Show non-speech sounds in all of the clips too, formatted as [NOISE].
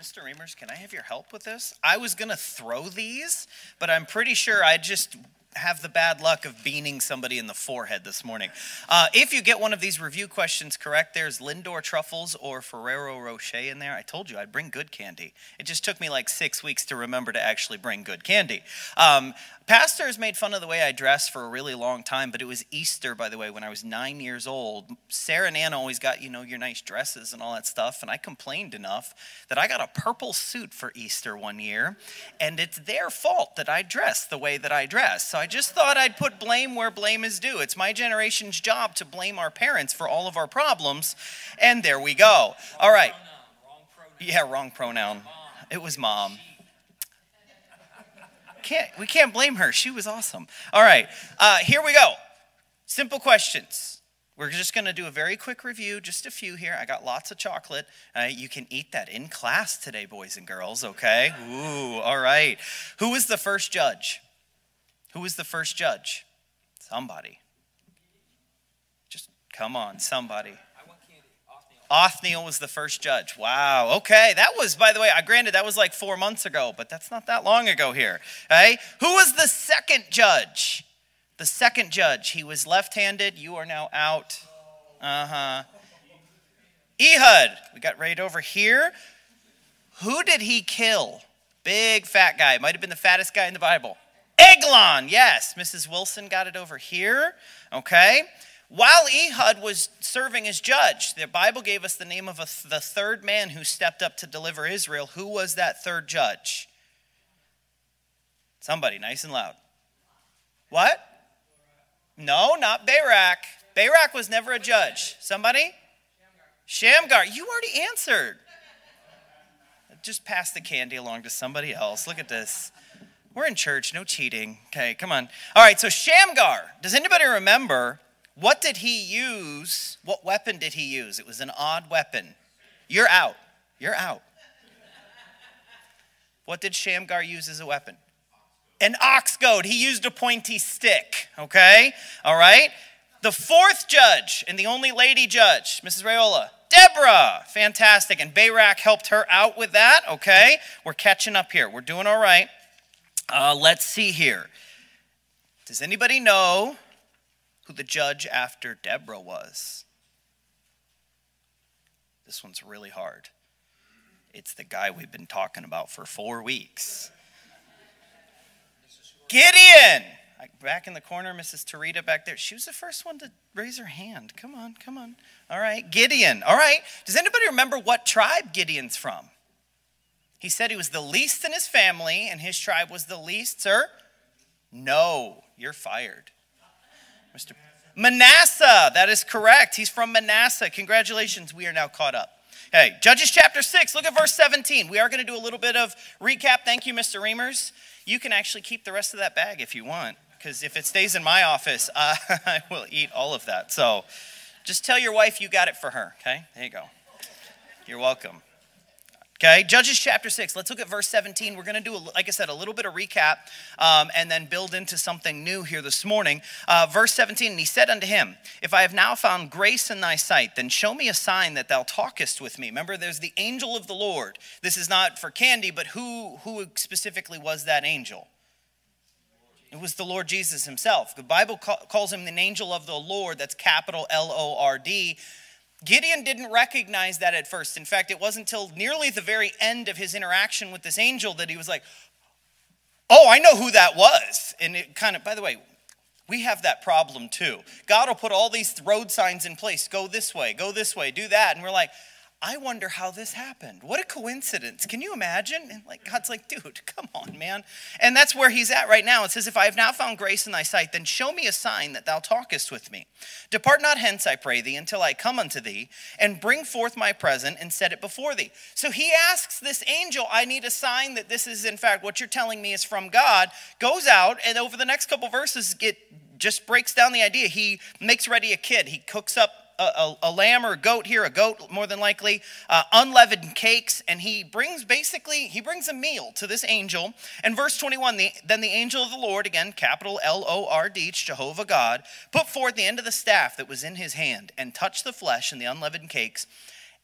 Mr. Reimers, can I have your help with this? I was going to throw these, but I'm pretty sure I just have the bad luck of beaning somebody in the forehead this morning. Uh, if you get one of these review questions correct, there's Lindor truffles or Ferrero Rocher in there. I told you I'd bring good candy. It just took me like six weeks to remember to actually bring good candy. Um, Pastors made fun of the way I dress for a really long time, but it was Easter, by the way, when I was nine years old. Sarah and Anna always got, you know, your nice dresses and all that stuff, and I complained enough that I got a purple suit for Easter one year, and it's their fault that I dress the way that I dress. So I just thought I'd put blame where blame is due. It's my generation's job to blame our parents for all of our problems, and there we go. All right. Yeah, wrong pronoun. It was mom can't, we can't blame her. She was awesome. All right, uh, here we go. Simple questions. We're just going to do a very quick review, just a few here. I got lots of chocolate. Uh, you can eat that in class today, boys and girls, okay? Ooh, all right. Who was the first judge? Who was the first judge? Somebody. Just come on, somebody. Othniel was the first judge. Wow. Okay. That was, by the way, I granted that was like four months ago, but that's not that long ago here. Hey, who was the second judge? The second judge. He was left-handed. You are now out. Uh huh. Ehud. We got right over here. Who did he kill? Big fat guy. Might have been the fattest guy in the Bible. Eglon. Yes. Mrs. Wilson got it over here. Okay. While Ehud was serving as judge, the Bible gave us the name of a, the third man who stepped up to deliver Israel. Who was that third judge? Somebody, nice and loud. What? No, not Barak. Barak was never a judge. Somebody? Shamgar. You already answered. Just pass the candy along to somebody else. Look at this. We're in church, no cheating. Okay, come on. All right, so Shamgar. Does anybody remember what did he use? What weapon did he use? It was an odd weapon. You're out. You're out. What did Shamgar use as a weapon? An ox goad. He used a pointy stick. Okay? All right? The fourth judge and the only lady judge, Mrs. Rayola, Deborah. Fantastic. And Barak helped her out with that. Okay? We're catching up here. We're doing all right. Uh, let's see here. Does anybody know who the judge after Deborah was. This one's really hard. It's the guy we've been talking about for four weeks. Gideon! Back in the corner, Mrs. Tarita back there. She was the first one to raise her hand. Come on, come on. All right, Gideon. All right. Does anybody remember what tribe Gideon's from? He said he was the least in his family and his tribe was the least, sir? No, you're fired. Mr. Manasseh, that is correct. He's from Manasseh. Congratulations, we are now caught up. Hey, Judges chapter 6, look at verse 17. We are going to do a little bit of recap. Thank you, Mr. Reimers. You can actually keep the rest of that bag if you want, because if it stays in my office, uh, [LAUGHS] I will eat all of that. So just tell your wife you got it for her, okay? There you go. You're welcome. Okay, Judges chapter 6. Let's look at verse 17. We're going to do, like I said, a little bit of recap um, and then build into something new here this morning. Uh, verse 17, and he said unto him, If I have now found grace in thy sight, then show me a sign that thou talkest with me. Remember, there's the angel of the Lord. This is not for candy, but who, who specifically was that angel? It was the Lord Jesus himself. The Bible calls him an angel of the Lord. That's capital L O R D. Gideon didn't recognize that at first. In fact, it wasn't until nearly the very end of his interaction with this angel that he was like, Oh, I know who that was. And it kind of, by the way, we have that problem too. God will put all these road signs in place go this way, go this way, do that. And we're like, I wonder how this happened. What a coincidence. Can you imagine? And like God's like, dude, come on, man. And that's where he's at right now. It says, If I have now found grace in thy sight, then show me a sign that thou talkest with me. Depart not hence, I pray thee, until I come unto thee, and bring forth my present and set it before thee. So he asks this angel, I need a sign that this is in fact what you're telling me is from God, goes out, and over the next couple verses, it just breaks down the idea. He makes ready a kid. He cooks up a, a, lamb or a goat here, a goat more than likely, uh, unleavened cakes, and he brings basically, he brings a meal to this angel. And verse 21, the, then the angel of the Lord, again, capital L-O-R-D, Jehovah God, put forth the end of the staff that was in his hand and touched the flesh and the unleavened cakes.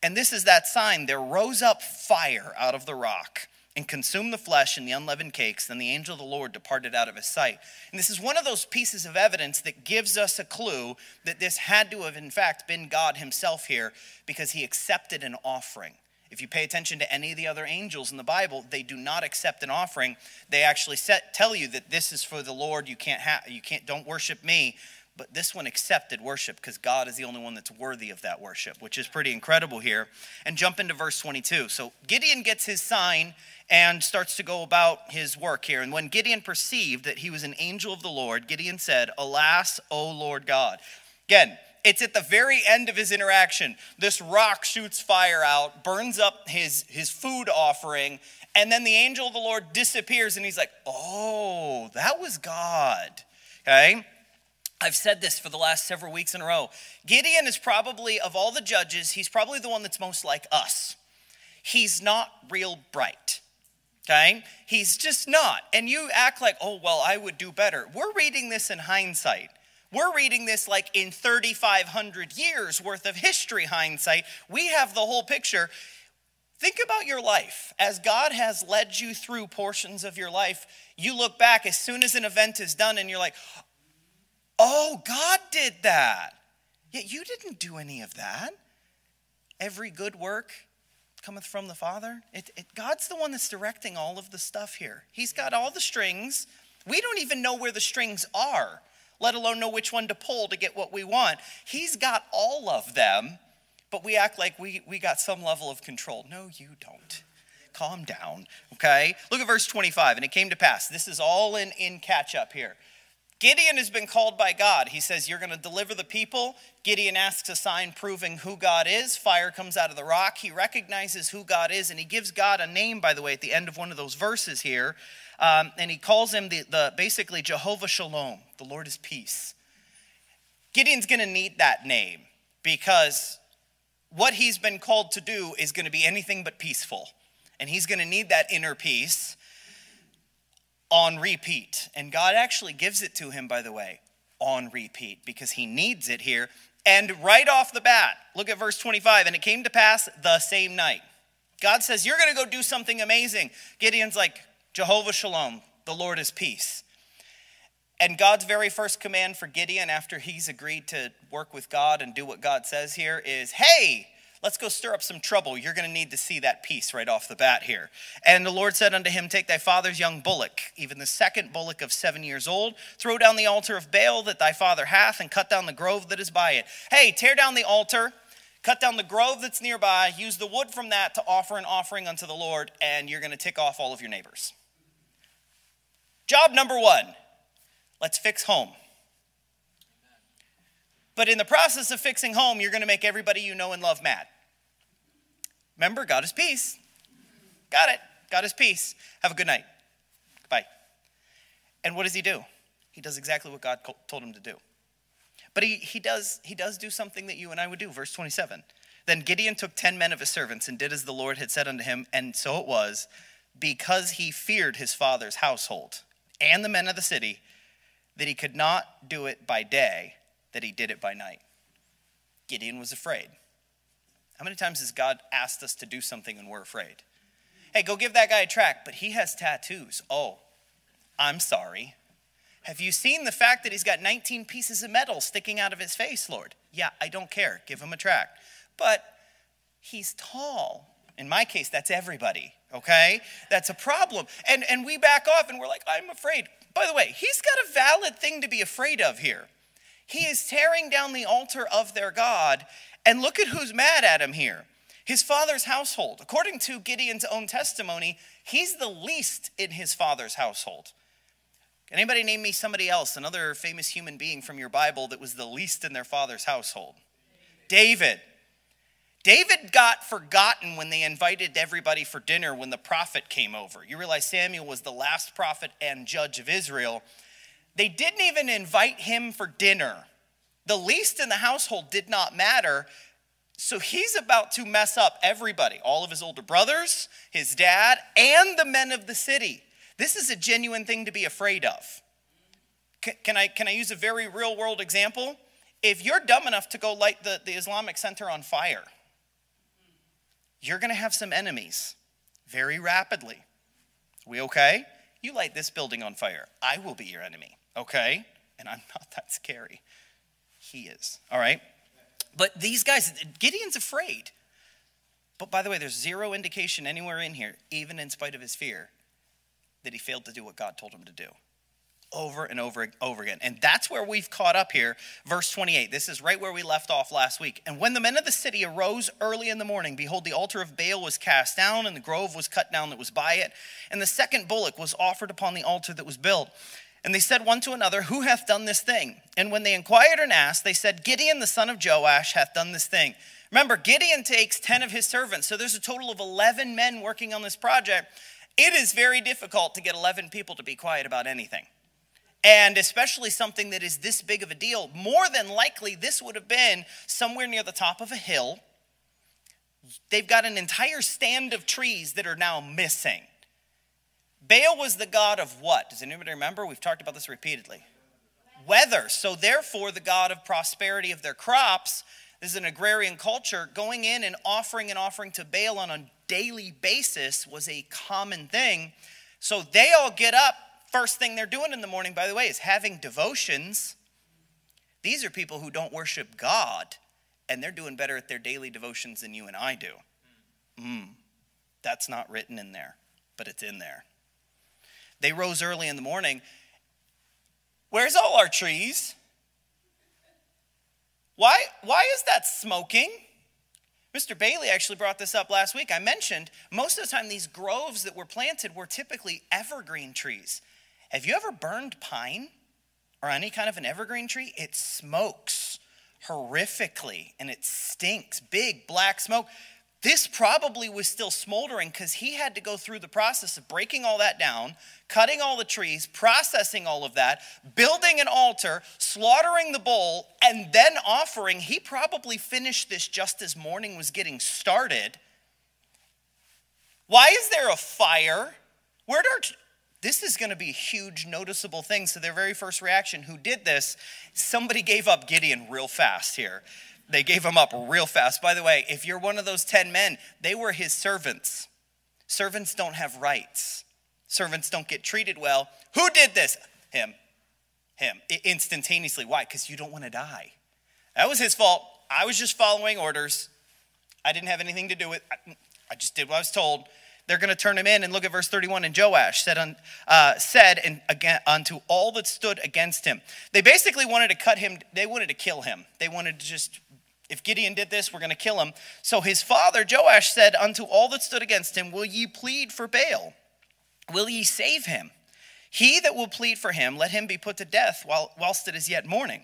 And this is that sign there rose up fire out of the rock and consumed the flesh and the unleavened cakes. Then the angel of the Lord departed out of his sight. And this is one of those pieces of evidence that gives us a clue that this had to have, in fact, been God himself here because he accepted an offering. If you pay attention to any of the other angels in the Bible, they do not accept an offering. They actually set, tell you that this is for the Lord. You can't have, you can't, don't worship me. But this one accepted worship because God is the only one that's worthy of that worship, which is pretty incredible here. And jump into verse 22. So Gideon gets his sign and starts to go about his work here. And when Gideon perceived that he was an angel of the Lord, Gideon said, Alas, O Lord God. Again, it's at the very end of his interaction. This rock shoots fire out, burns up his, his food offering, and then the angel of the Lord disappears, and he's like, Oh, that was God. Okay? I've said this for the last several weeks in a row. Gideon is probably, of all the judges, he's probably the one that's most like us. He's not real bright. Okay? He's just not. And you act like, oh, well, I would do better. We're reading this in hindsight. We're reading this like in 3,500 years worth of history hindsight. We have the whole picture. Think about your life. As God has led you through portions of your life, you look back as soon as an event is done and you're like, Oh, God did that. Yet you didn't do any of that. Every good work cometh from the Father. It, it, God's the one that's directing all of the stuff here. He's got all the strings. We don't even know where the strings are, let alone know which one to pull to get what we want. He's got all of them, but we act like we, we got some level of control. No, you don't. Calm down, okay? Look at verse 25. And it came to pass. This is all in, in catch up here. Gideon has been called by God. He says, You're going to deliver the people. Gideon asks a sign proving who God is. Fire comes out of the rock. He recognizes who God is, and he gives God a name, by the way, at the end of one of those verses here. Um, and he calls him the, the basically Jehovah Shalom, the Lord is peace. Gideon's going to need that name because what he's been called to do is going to be anything but peaceful. And he's going to need that inner peace on repeat. And God actually gives it to him, by the way, on repeat because he needs it here. And right off the bat, look at verse 25. And it came to pass the same night. God says, You're going to go do something amazing. Gideon's like, Jehovah Shalom, the Lord is peace. And God's very first command for Gideon after he's agreed to work with God and do what God says here is, Hey, Let's go stir up some trouble. You're going to need to see that piece right off the bat here. And the Lord said unto him, Take thy father's young bullock, even the second bullock of seven years old, throw down the altar of Baal that thy father hath, and cut down the grove that is by it. Hey, tear down the altar, cut down the grove that's nearby, use the wood from that to offer an offering unto the Lord, and you're going to tick off all of your neighbors. Job number one let's fix home. But in the process of fixing home, you're going to make everybody you know and love mad. Remember, God is peace. Got it. God is peace. Have a good night. Bye. And what does he do? He does exactly what God told him to do. But he, he, does, he does do something that you and I would do. Verse 27. Then Gideon took ten men of his servants and did as the Lord had said unto him, and so it was, because he feared his father's household and the men of the city, that he could not do it by day, that he did it by night. Gideon was afraid. How many times has God asked us to do something and we're afraid? Hey, go give that guy a tract, but he has tattoos. Oh, I'm sorry. Have you seen the fact that he's got 19 pieces of metal sticking out of his face, Lord? Yeah, I don't care. Give him a tract. But he's tall. In my case, that's everybody, okay? That's a problem. And, and we back off and we're like, I'm afraid. By the way, he's got a valid thing to be afraid of here. He is tearing down the altar of their God and look at who's mad at him here his father's household. According to Gideon's own testimony, he's the least in his father's household. Can anybody name me somebody else, another famous human being from your Bible that was the least in their father's household? David. David got forgotten when they invited everybody for dinner when the prophet came over. You realize Samuel was the last prophet and judge of Israel. They didn't even invite him for dinner. The least in the household did not matter. So he's about to mess up everybody, all of his older brothers, his dad, and the men of the city. This is a genuine thing to be afraid of. Can, I, can I use a very real world example? If you're dumb enough to go light the, the Islamic Center on fire, You're going to have some enemies very rapidly. We okay? You light this building on fire. I will be your enemy, okay? And I'm not that scary. He is, all right? But these guys, Gideon's afraid. But by the way, there's zero indication anywhere in here, even in spite of his fear, that he failed to do what God told him to do over and over and over again. And that's where we've caught up here. Verse 28. This is right where we left off last week. And when the men of the city arose early in the morning, behold, the altar of Baal was cast down, and the grove was cut down that was by it. And the second bullock was offered upon the altar that was built. And they said one to another, Who hath done this thing? And when they inquired and asked, they said, Gideon the son of Joash hath done this thing. Remember, Gideon takes 10 of his servants. So there's a total of 11 men working on this project. It is very difficult to get 11 people to be quiet about anything and especially something that is this big of a deal, more than likely this would have been somewhere near the top of a hill. They've got an entire stand of trees that are now missing. Baal was the god of what? Does anybody remember? We've talked about this repeatedly. Weather. So, therefore, the god of prosperity of their crops. This is an agrarian culture. Going in and offering and offering to Baal on a daily basis was a common thing. So, they all get up first thing they're doing in the morning, by the way, is having devotions. These are people who don't worship God, and they're doing better at their daily devotions than you and I do. Mm, that's not written in there, but it's in there. They rose early in the morning. Where's all our trees? Why, why is that smoking? Mr. Bailey actually brought this up last week. I mentioned most of the time these groves that were planted were typically evergreen trees. Have you ever burned pine or any kind of an evergreen tree? It smokes horrifically and it stinks big black smoke. This probably was still smoldering because he had to go through the process of breaking all that down, cutting all the trees, processing all of that, building an altar, slaughtering the bull, and then offering. He probably finished this just as morning was getting started. Why is there a fire? Where did our this is going to be a huge, noticeable thing. So, their very first reaction, who did this, somebody gave up Gideon real fast here. They gave him up real fast. By the way, if you're one of those 10 men, they were his servants. Servants don't have rights, servants don't get treated well. Who did this? Him. Him. Instantaneously. Why? Because you don't want to die. That was his fault. I was just following orders. I didn't have anything to do with I just did what I was told they're going to turn him in and look at verse 31 and joash said, on, uh, said and again, unto all that stood against him they basically wanted to cut him they wanted to kill him they wanted to just if gideon did this we're going to kill him so his father joash said unto all that stood against him will ye plead for baal will ye save him he that will plead for him let him be put to death whilst it is yet morning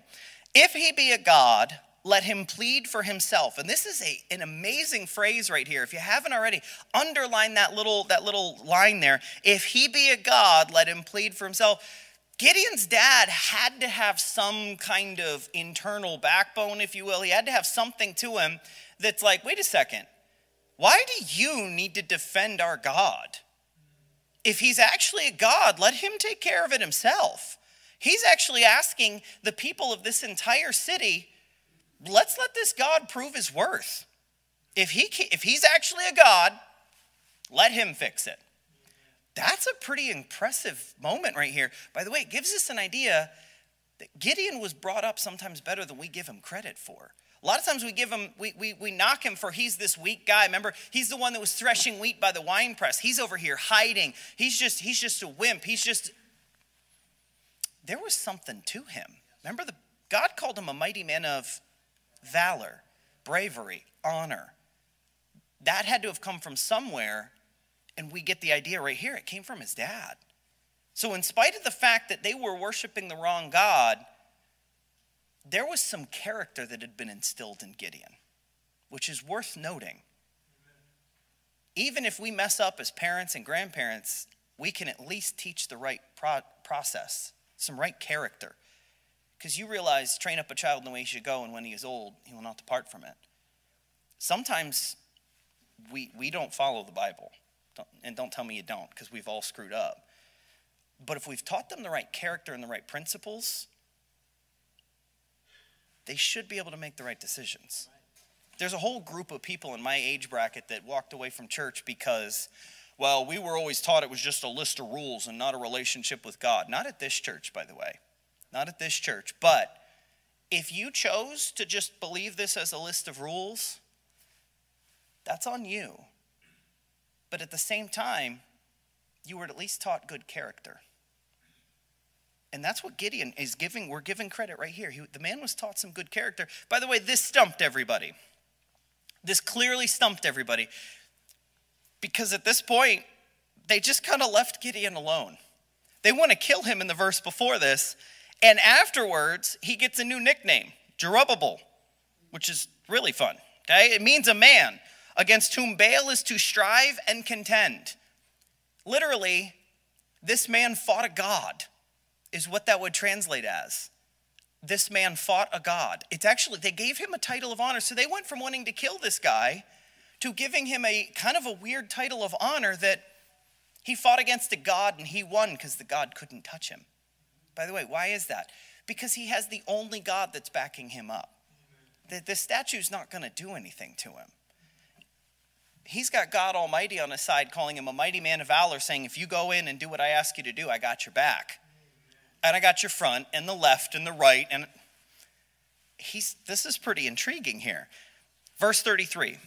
if he be a god let him plead for himself. And this is a, an amazing phrase right here. If you haven't already, underline that little, that little line there. If he be a God, let him plead for himself. Gideon's dad had to have some kind of internal backbone, if you will. He had to have something to him that's like, wait a second, why do you need to defend our God? If he's actually a God, let him take care of it himself. He's actually asking the people of this entire city let's let this God prove his worth. If, he, if he's actually a God, let him fix it. That's a pretty impressive moment right here. By the way, it gives us an idea that Gideon was brought up sometimes better than we give him credit for. A lot of times we give him, we, we, we knock him for he's this weak guy. Remember, he's the one that was threshing wheat by the wine press. He's over here hiding. He's just, he's just a wimp. He's just, there was something to him. Remember, the, God called him a mighty man of valor, bravery, honor. That had to have come from somewhere, and we get the idea right here. It came from his dad. So, in spite of the fact that they were worshiping the wrong God, there was some character that had been instilled in Gideon, which is worth noting. Even if we mess up as parents and grandparents, we can at least teach the right pro- process, some right character. Because you realize, train up a child in the way he should go, and when he is old, he will not depart from it. Sometimes we, we don't follow the Bible. Don't, and don't tell me you don't, because we've all screwed up. But if we've taught them the right character and the right principles, they should be able to make the right decisions. there's a whole group of people in my age bracket that walked away from church because, well, we were always taught it was just a list of rules and not a relationship with God. Not at this church, by the way. Not at this church. But if you chose to just believe this as a list of rules, that's on you. But at the same time, you were at least taught good character. And that's what Gideon is giving. We're giving credit right here. He, the man was taught some good character. By the way, this stumped everybody. This clearly stumped everybody. Because at this point, they just kind of left Gideon alone. They want to kill him in the verse before this. And afterwards, he gets a new nickname, Jerubbaal, which is really fun. Okay? It means a man against whom Baal is to strive and contend. Literally, this man fought a god is what that would translate as. This man fought a god. It's actually, they gave him a title of honor. So they went from wanting to kill this guy to giving him a kind of a weird title of honor that he fought against a god and he won because the god couldn't touch him. By the way, why is that? Because he has the only God that's backing him up. The, the statue's not going to do anything to him. He's got God Almighty on his side, calling him a mighty man of valor, saying, If you go in and do what I ask you to do, I got your back and I got your front and the left and the right. And he's, this is pretty intriguing here. Verse 33.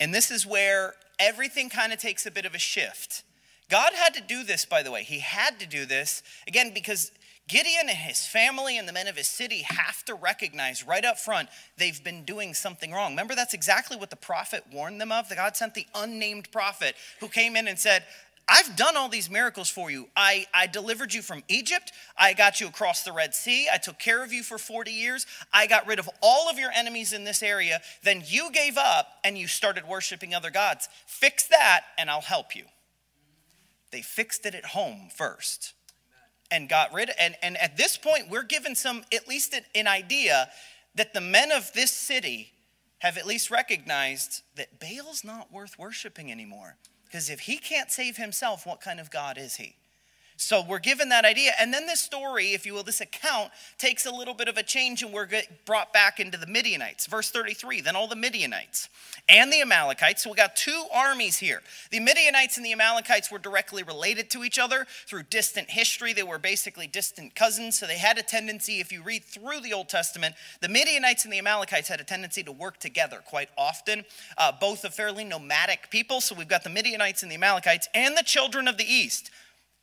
And this is where everything kind of takes a bit of a shift. God had to do this, by the way. He had to do this, again, because Gideon and his family and the men of his city have to recognize right up front they've been doing something wrong. Remember, that's exactly what the prophet warned them of. The God sent the unnamed prophet who came in and said, I've done all these miracles for you. I, I delivered you from Egypt. I got you across the Red Sea. I took care of you for 40 years. I got rid of all of your enemies in this area. Then you gave up and you started worshiping other gods. Fix that and I'll help you. They fixed it at home first and got rid of and, and at this point we're given some at least an idea that the men of this city have at least recognized that Baal's not worth worshiping anymore. Because if he can't save himself, what kind of God is he? So we're given that idea. And then this story, if you will, this account takes a little bit of a change and we're brought back into the Midianites. Verse 33 then all the Midianites and the Amalekites. So we got two armies here. The Midianites and the Amalekites were directly related to each other through distant history. They were basically distant cousins. So they had a tendency, if you read through the Old Testament, the Midianites and the Amalekites had a tendency to work together quite often. Uh, both a fairly nomadic people. So we've got the Midianites and the Amalekites and the children of the East.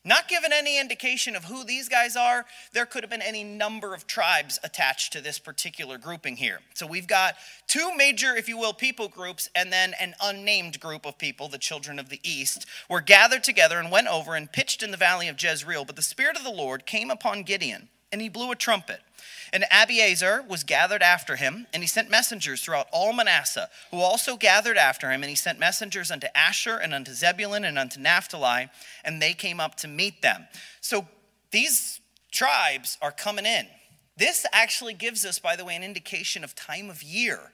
Not given any indication of who these guys are, there could have been any number of tribes attached to this particular grouping here. So we've got two major, if you will, people groups, and then an unnamed group of people, the children of the east, were gathered together and went over and pitched in the valley of Jezreel. But the Spirit of the Lord came upon Gideon, and he blew a trumpet. And Abiezer was gathered after him, and he sent messengers throughout all Manasseh, who also gathered after him, and he sent messengers unto Asher and unto Zebulun and unto Naphtali, and they came up to meet them. So these tribes are coming in. This actually gives us, by the way, an indication of time of year.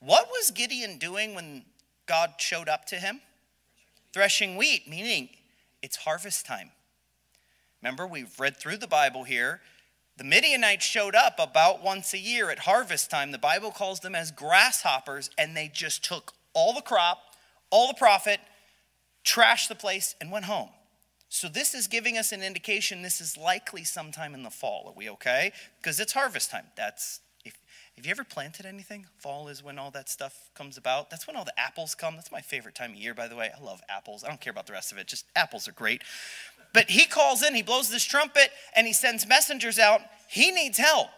What was Gideon doing when God showed up to him? Threshing wheat, meaning it's harvest time. Remember, we've read through the Bible here. The Midianites showed up about once a year at harvest time. The Bible calls them as grasshoppers, and they just took all the crop, all the profit, trashed the place, and went home. So, this is giving us an indication this is likely sometime in the fall. Are we okay? Because it's harvest time. That's if have you ever planted anything? Fall is when all that stuff comes about. That's when all the apples come. That's my favorite time of year, by the way. I love apples. I don't care about the rest of it. Just apples are great. But he calls in, he blows this trumpet, and he sends messengers out. He needs help.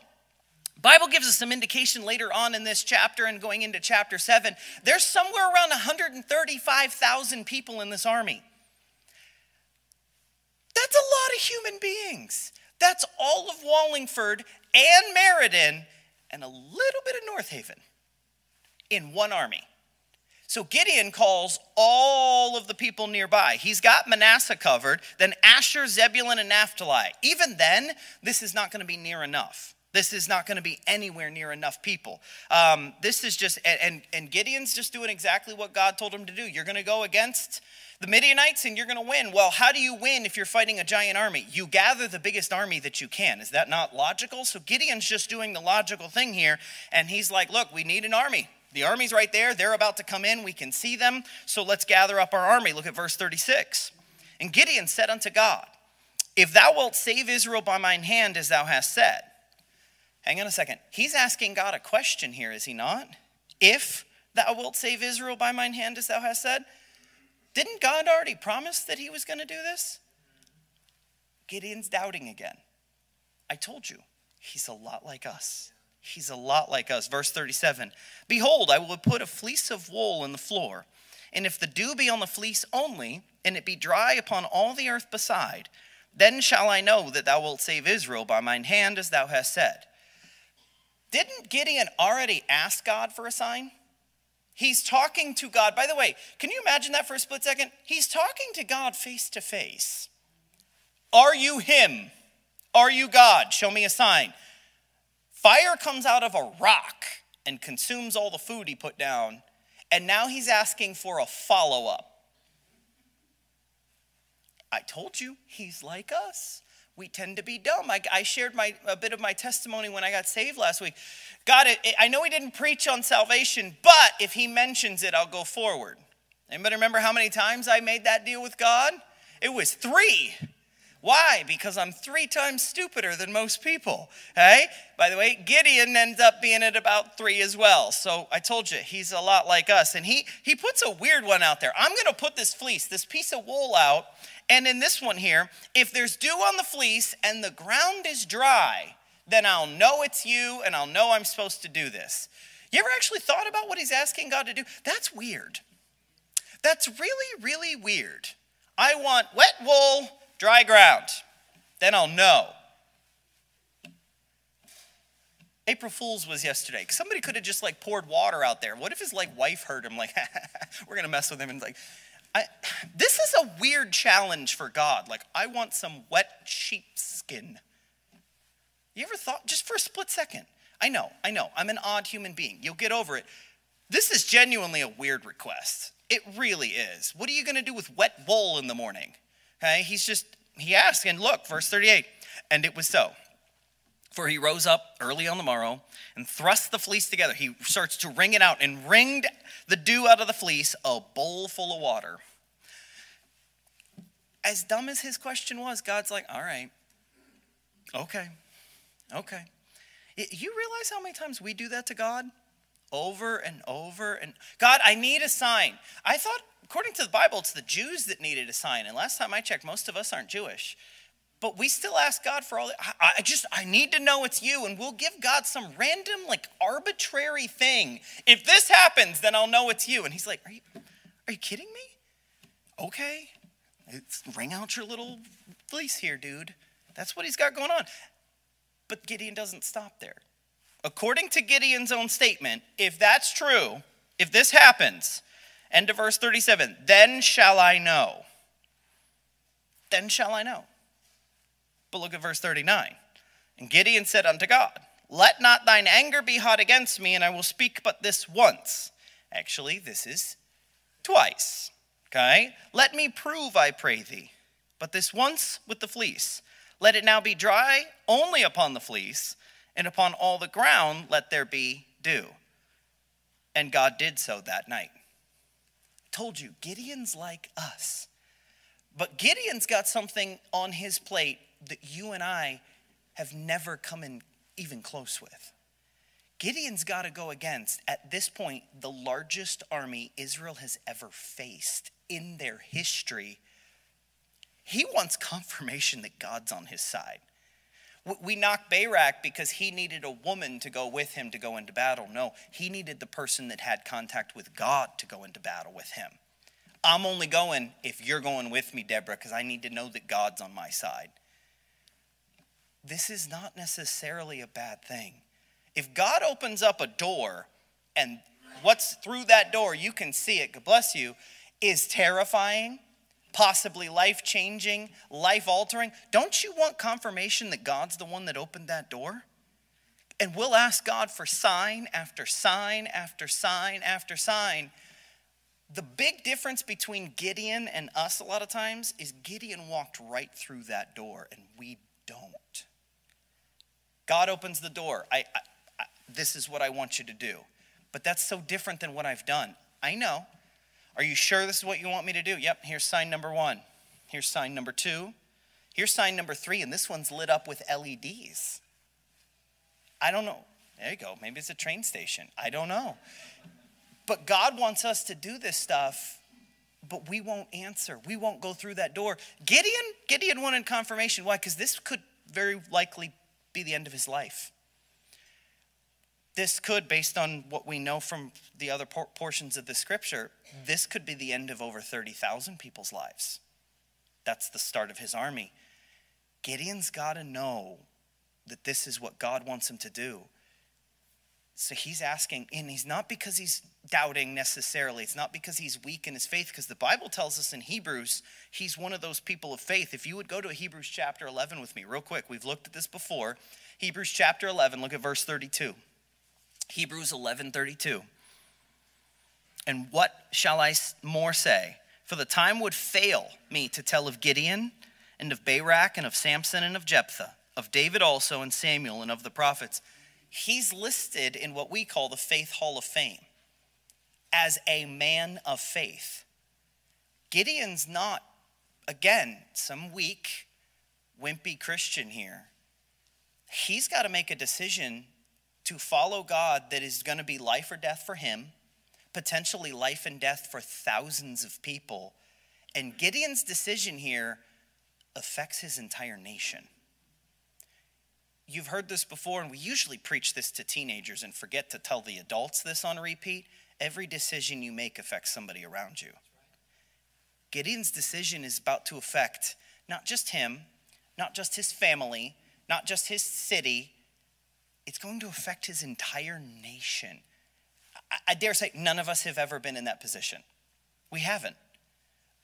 Bible gives us some indication later on in this chapter and going into chapter 7. There's somewhere around 135,000 people in this army. That's a lot of human beings. That's all of Wallingford and Meriden and a little bit of North Haven in one army. So Gideon calls all of the people nearby. He's got Manasseh covered, then Asher, Zebulun, and Naphtali. Even then, this is not going to be near enough. This is not going to be anywhere near enough people. Um, this is just, and, and Gideon's just doing exactly what God told him to do. You're going to go against the Midianites and you're going to win. Well, how do you win if you're fighting a giant army? You gather the biggest army that you can. Is that not logical? So Gideon's just doing the logical thing here. And he's like, look, we need an army. The army's right there. They're about to come in. We can see them. So let's gather up our army. Look at verse 36. And Gideon said unto God, If thou wilt save Israel by mine hand, as thou hast said. Hang on a second. He's asking God a question here, is he not? If thou wilt save Israel by mine hand, as thou hast said. Didn't God already promise that he was going to do this? Gideon's doubting again. I told you, he's a lot like us. He's a lot like us. Verse 37 Behold, I will put a fleece of wool in the floor, and if the dew be on the fleece only, and it be dry upon all the earth beside, then shall I know that thou wilt save Israel by mine hand, as thou hast said. Didn't Gideon already ask God for a sign? He's talking to God. By the way, can you imagine that for a split second? He's talking to God face to face. Are you him? Are you God? Show me a sign. Fire comes out of a rock and consumes all the food he put down, and now he's asking for a follow up. I told you, he's like us. We tend to be dumb. I, I shared my, a bit of my testimony when I got saved last week. God, it, it, I know he didn't preach on salvation, but if he mentions it, I'll go forward. Anybody remember how many times I made that deal with God? It was three. Why? Because I'm three times stupider than most people. Hey, by the way, Gideon ends up being at about three as well. So I told you he's a lot like us, and he he puts a weird one out there. I'm going to put this fleece, this piece of wool out, and in this one here, if there's dew on the fleece and the ground is dry, then I'll know it's you, and I'll know I'm supposed to do this. You ever actually thought about what he's asking God to do? That's weird. That's really, really weird. I want wet wool dry ground. Then I'll know. April Fool's was yesterday. Somebody could have just like poured water out there. What if his like wife heard him? Like, [LAUGHS] we're gonna mess with him and like, I, this is a weird challenge for God. Like, I want some wet sheepskin. You ever thought, just for a split second? I know, I know, I'm an odd human being. You'll get over it. This is genuinely a weird request. It really is. What are you gonna do with wet wool in the morning? Okay, he's just, he asked, and look, verse 38, and it was so. For he rose up early on the morrow and thrust the fleece together. He starts to wring it out and wringed the dew out of the fleece, a bowl full of water. As dumb as his question was, God's like, all right, okay, okay. You realize how many times we do that to God? Over and over and God, I need a sign. I thought according to the Bible, it's the Jews that needed a sign. And last time I checked, most of us aren't Jewish. But we still ask God for all that. I just, I need to know it's you. And we'll give God some random, like arbitrary thing. If this happens, then I'll know it's you. And he's like, Are you, are you kidding me? Okay. It's, ring out your little fleece here, dude. That's what he's got going on. But Gideon doesn't stop there. According to Gideon's own statement, if that's true, if this happens, End of verse 37. Then shall I know. Then shall I know. But look at verse 39. And Gideon said unto God, Let not thine anger be hot against me, and I will speak but this once. Actually, this is twice. Okay? Let me prove, I pray thee. But this once with the fleece. Let it now be dry only upon the fleece, and upon all the ground let there be dew. And God did so that night told you, Gideon's like us. But Gideon's got something on his plate that you and I have never come in even close with. Gideon's got to go against, at this point, the largest army Israel has ever faced in their history. He wants confirmation that God's on his side. We knock Barak because he needed a woman to go with him to go into battle. No, he needed the person that had contact with God to go into battle with him. I'm only going if you're going with me, Deborah, because I need to know that God's on my side. This is not necessarily a bad thing. If God opens up a door and what's through that door, you can see it, God bless you, is terrifying possibly life changing, life altering, don't you want confirmation that God's the one that opened that door? And we'll ask God for sign after sign after sign after sign. The big difference between Gideon and us a lot of times is Gideon walked right through that door and we don't. God opens the door. I, I, I this is what I want you to do. but that's so different than what I've done. I know. Are you sure this is what you want me to do? Yep, here's sign number one. Here's sign number two. Here's sign number three, and this one's lit up with LEDs. I don't know. There you go. Maybe it's a train station. I don't know. But God wants us to do this stuff, but we won't answer. We won't go through that door. Gideon, Gideon wanted confirmation. Why? Because this could very likely be the end of his life. This could, based on what we know from the other por- portions of the scripture, this could be the end of over 30,000 people's lives. That's the start of his army. Gideon's got to know that this is what God wants him to do. So he's asking, and he's not because he's doubting necessarily. It's not because he's weak in his faith, because the Bible tells us in Hebrews, he's one of those people of faith. If you would go to Hebrews chapter 11 with me, real quick, we've looked at this before. Hebrews chapter 11, look at verse 32. Hebrews 11:32. And what shall I more say? For the time would fail me to tell of Gideon and of Barak and of Samson and of Jephthah, of David also and Samuel and of the prophets he's listed in what we call the Faith Hall of Fame as a man of faith. Gideon's not, again, some weak, wimpy Christian here. He's got to make a decision to follow God that is going to be life or death for him, potentially life and death for thousands of people. And Gideon's decision here affects his entire nation you've heard this before, and we usually preach this to teenagers and forget to tell the adults this on repeat. Every decision you make affects somebody around you. Gideon's decision is about to affect not just him, not just his family, not just his city, it's going to affect his entire nation. I, I dare say none of us have ever been in that position. We haven't.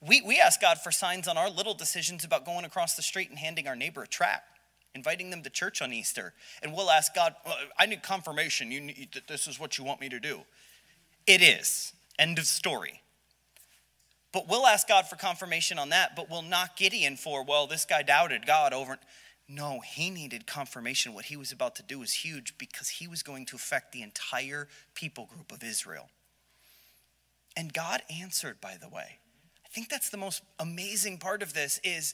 We, we ask God for signs on our little decisions about going across the street and handing our neighbor a tract inviting them to church on Easter. And we'll ask God, well, I need confirmation. You need, that this is what you want me to do. It is. End of story. But we'll ask God for confirmation on that, but we'll knock Gideon for, well, this guy doubted God over. No, he needed confirmation. What he was about to do was huge because he was going to affect the entire people group of Israel. And God answered, by the way. I think that's the most amazing part of this is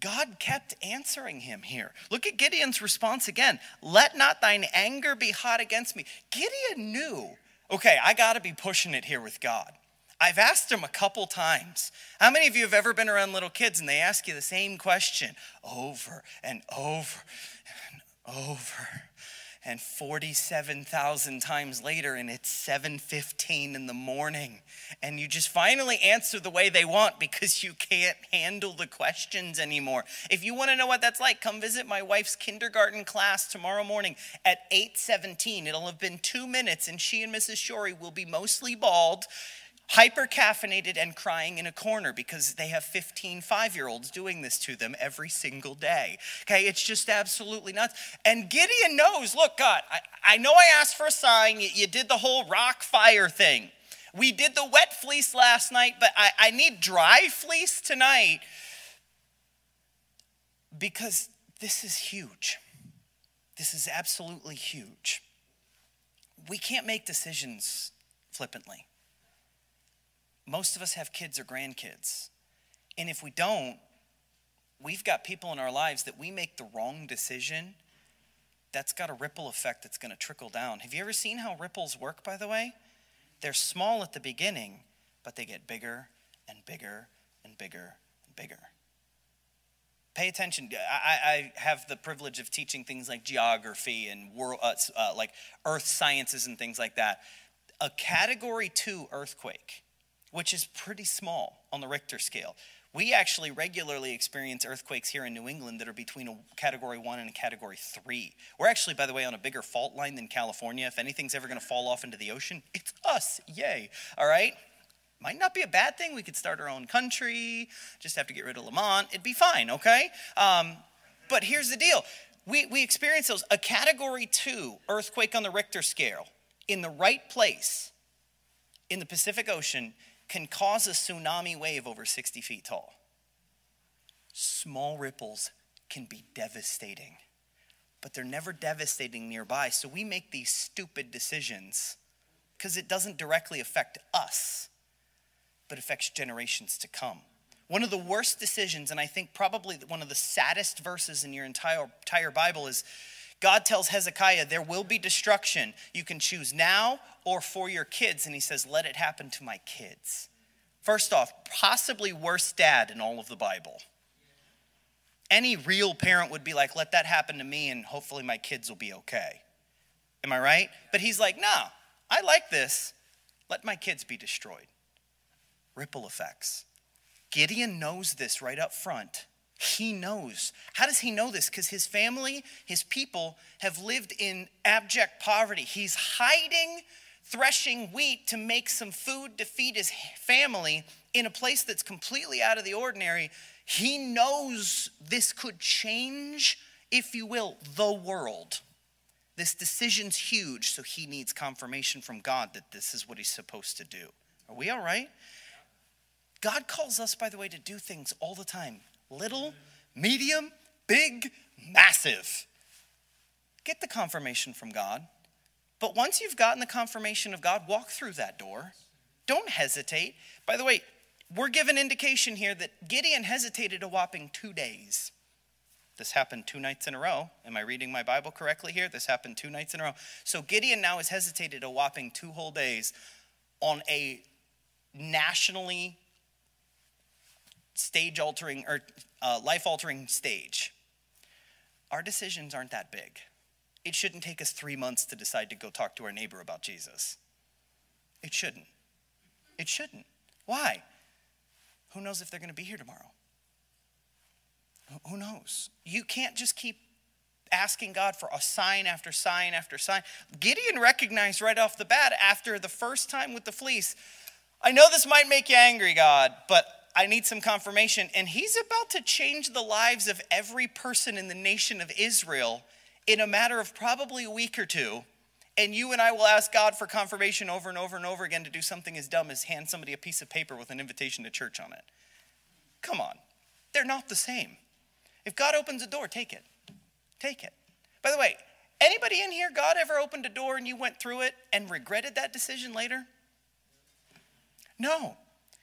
God kept answering him here. Look at Gideon's response again. Let not thine anger be hot against me. Gideon knew, okay, I got to be pushing it here with God. I've asked him a couple times. How many of you have ever been around little kids and they ask you the same question over and over and over? and 47,000 times later and it's 7:15 in the morning and you just finally answer the way they want because you can't handle the questions anymore. If you want to know what that's like, come visit my wife's kindergarten class tomorrow morning at 8:17. It'll have been 2 minutes and she and Mrs. Shorey will be mostly bald hyper caffeinated and crying in a corner because they have 15 five year olds doing this to them every single day. Okay, it's just absolutely nuts. And Gideon knows look, God, I, I know I asked for a sign. You, you, did the whole rock fire thing. We did the wet fleece last night, but I, I need dry fleece tonight because this is huge. This is absolutely huge. We can't make decisions flippantly most of us have kids or grandkids. And if we don't, we've got people in our lives that we make the wrong decision, that's got a ripple effect that's going to trickle down. Have you ever seen how ripples work, by the way? They're small at the beginning, but they get bigger and bigger and bigger and bigger. Pay attention. I, I have the privilege of teaching things like geography and world, uh, uh, like earth sciences and things like that. A category two earthquake which is pretty small on the Richter scale. We actually regularly experience earthquakes here in New England that are between a category one and a category three. We're actually, by the way, on a bigger fault line than California. If anything's ever going to fall off into the ocean, it's us. Yay. All right? Might not be a bad thing. We could start our own country, just have to get rid of Lamont. It'd be fine, okay? Um, but here's the deal we, we experience those. A category two earthquake on the Richter scale in the right place in the Pacific Ocean can cause a tsunami wave over 60 feet tall. Small ripples can be devastating, but they're never devastating nearby. So we make these stupid decisions because it doesn't directly affect us, but affects generations to come. One of the worst decisions, and I think probably one of the saddest verses in your entire, entire Bible, is God tells Hezekiah, There will be destruction. You can choose now or for your kids. And he says, Let it happen to my kids. First off, possibly worst dad in all of the Bible. Any real parent would be like, Let that happen to me, and hopefully my kids will be okay. Am I right? But he's like, No, I like this. Let my kids be destroyed. Ripple effects. Gideon knows this right up front. He knows. How does he know this? Because his family, his people have lived in abject poverty. He's hiding, threshing wheat to make some food to feed his family in a place that's completely out of the ordinary. He knows this could change, if you will, the world. This decision's huge, so he needs confirmation from God that this is what he's supposed to do. Are we all right? God calls us, by the way, to do things all the time little, medium, big, massive. Get the confirmation from God. But once you've gotten the confirmation of God, walk through that door. Don't hesitate. By the way, we're given indication here that Gideon hesitated a whopping two days. This happened two nights in a row. Am I reading my Bible correctly here? This happened two nights in a row. So Gideon now has hesitated a whopping two whole days on a nationally stage altering or uh, life altering stage. Our decisions aren't that big. It shouldn't take us three months to decide to go talk to our neighbor about Jesus. It shouldn't. It shouldn't. Why? Who knows if they're going to be here tomorrow? Who knows? You can't just keep asking God for a sign after sign after sign. Gideon recognized right off the bat after the first time with the fleece I know this might make you angry, God, but I need some confirmation. And he's about to change the lives of every person in the nation of Israel in a matter of probably a week or two. And you and I will ask God for confirmation over and over and over again to do something as dumb as hand somebody a piece of paper with an invitation to church on it. Come on. They're not the same. If God opens a door, take it. Take it. By the way, anybody in here, God ever opened a door and you went through it and regretted that decision later? No.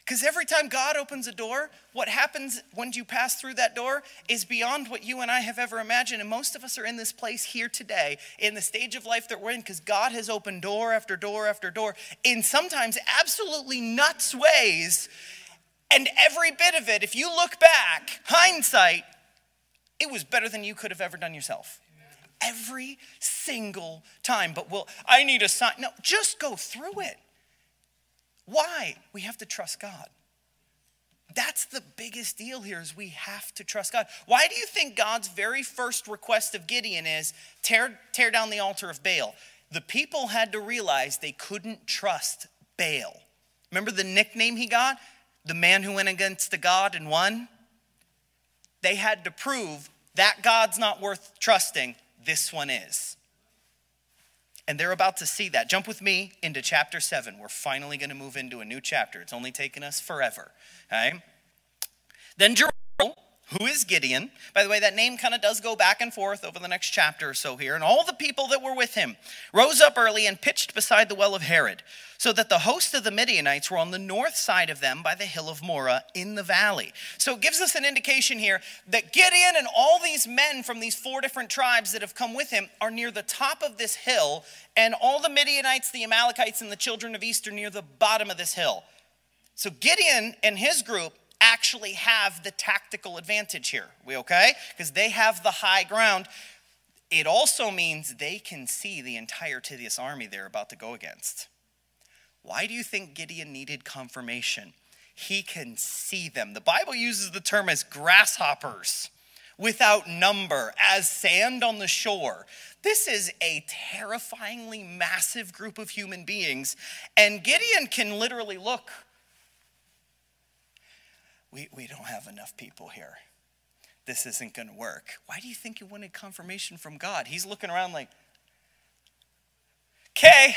Because every time God opens a door, what happens when you pass through that door is beyond what you and I have ever imagined. And most of us are in this place here today, in the stage of life that we're in, because God has opened door after door after door in sometimes absolutely nuts ways. And every bit of it, if you look back, hindsight, it was better than you could have ever done yourself. Every single time. But well, I need a sign. No, just go through it. Why? We have to trust God. That's the biggest deal here is we have to trust God. Why do you think God's very first request of Gideon is tear, tear down the altar of Baal? The people had to realize they couldn't trust Baal. Remember the nickname he got? The man who went against the God and won? They had to prove that God's not worth trusting, this one is. And they're about to see that. Jump with me into chapter 7. We're finally going to move into a new chapter. It's only taken us forever. Okay? Then Jerubbaal, who is Gideon, by the way, that name kind of does go back and forth over the next chapter or so here, and all the people that were with him rose up early and pitched beside the well of Harod so that the host of the Midianites were on the north side of them by the hill of Moreh in the valley. So it gives us an indication here that Gideon and all these men from these four different tribes that have come with him are near the top of this hill, and all the Midianites, the Amalekites, and the children of East are near the bottom of this hill. So Gideon and his group actually have the tactical advantage here. We okay? Because they have the high ground. It also means they can see the entire Tithias army they're about to go against. Why do you think Gideon needed confirmation? He can see them. The Bible uses the term as grasshoppers without number, as sand on the shore. This is a terrifyingly massive group of human beings, and Gideon can literally look. We, we don't have enough people here. This isn't going to work. Why do you think he wanted confirmation from God? He's looking around like, okay,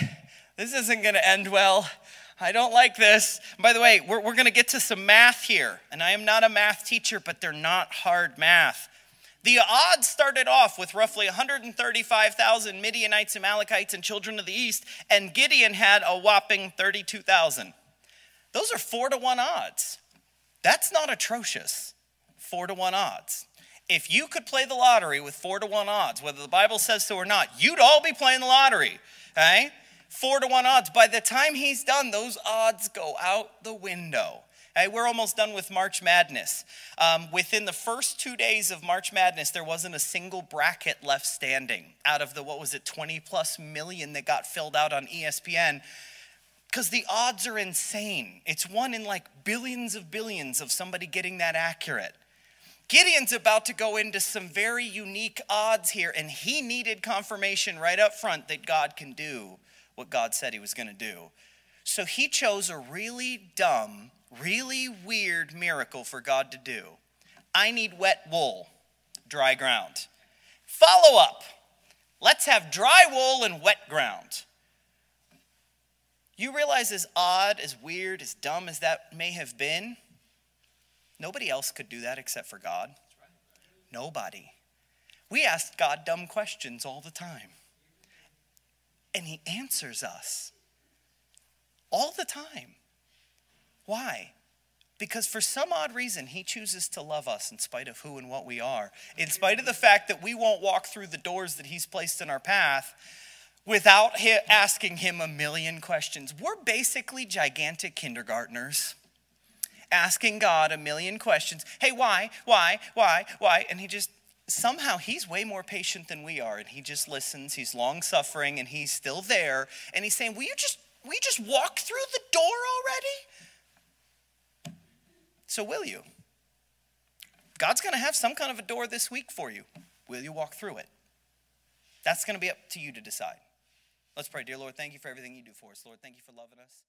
this isn't going to end well. I don't like this. By the way, we're, we're going to get to some math here. And I am not a math teacher, but they're not hard math. The odds started off with roughly 135,000 Midianites, Amalekites, and children of the east, and Gideon had a whopping 32,000. Those are four to one odds. That's not atrocious. Four to one odds. If you could play the lottery with four to one odds, whether the Bible says so or not, you'd all be playing the lottery. Okay? Four to one odds. By the time he's done, those odds go out the window. Hey, we're almost done with March Madness. Um, within the first two days of March Madness, there wasn't a single bracket left standing out of the, what was it, 20 plus million that got filled out on ESPN. Because the odds are insane. It's one in like billions of billions of somebody getting that accurate. Gideon's about to go into some very unique odds here, and he needed confirmation right up front that God can do what God said he was going to do. So he chose a really dumb, really weird miracle for God to do. I need wet wool, dry ground. Follow up. Let's have dry wool and wet ground. You realize, as odd, as weird, as dumb as that may have been, nobody else could do that except for God. Nobody. We ask God dumb questions all the time, and He answers us all the time. Why? Because for some odd reason, he chooses to love us in spite of who and what we are, in spite of the fact that we won't walk through the doors that he's placed in our path without asking him a million questions. We're basically gigantic kindergartners asking God a million questions. Hey, why, why, why, why? And he just, somehow, he's way more patient than we are. And he just listens. He's long suffering and he's still there. And he's saying, Will you just we just walk through the door already? So, will you? God's going to have some kind of a door this week for you. Will you walk through it? That's going to be up to you to decide. Let's pray. Dear Lord, thank you for everything you do for us. Lord, thank you for loving us.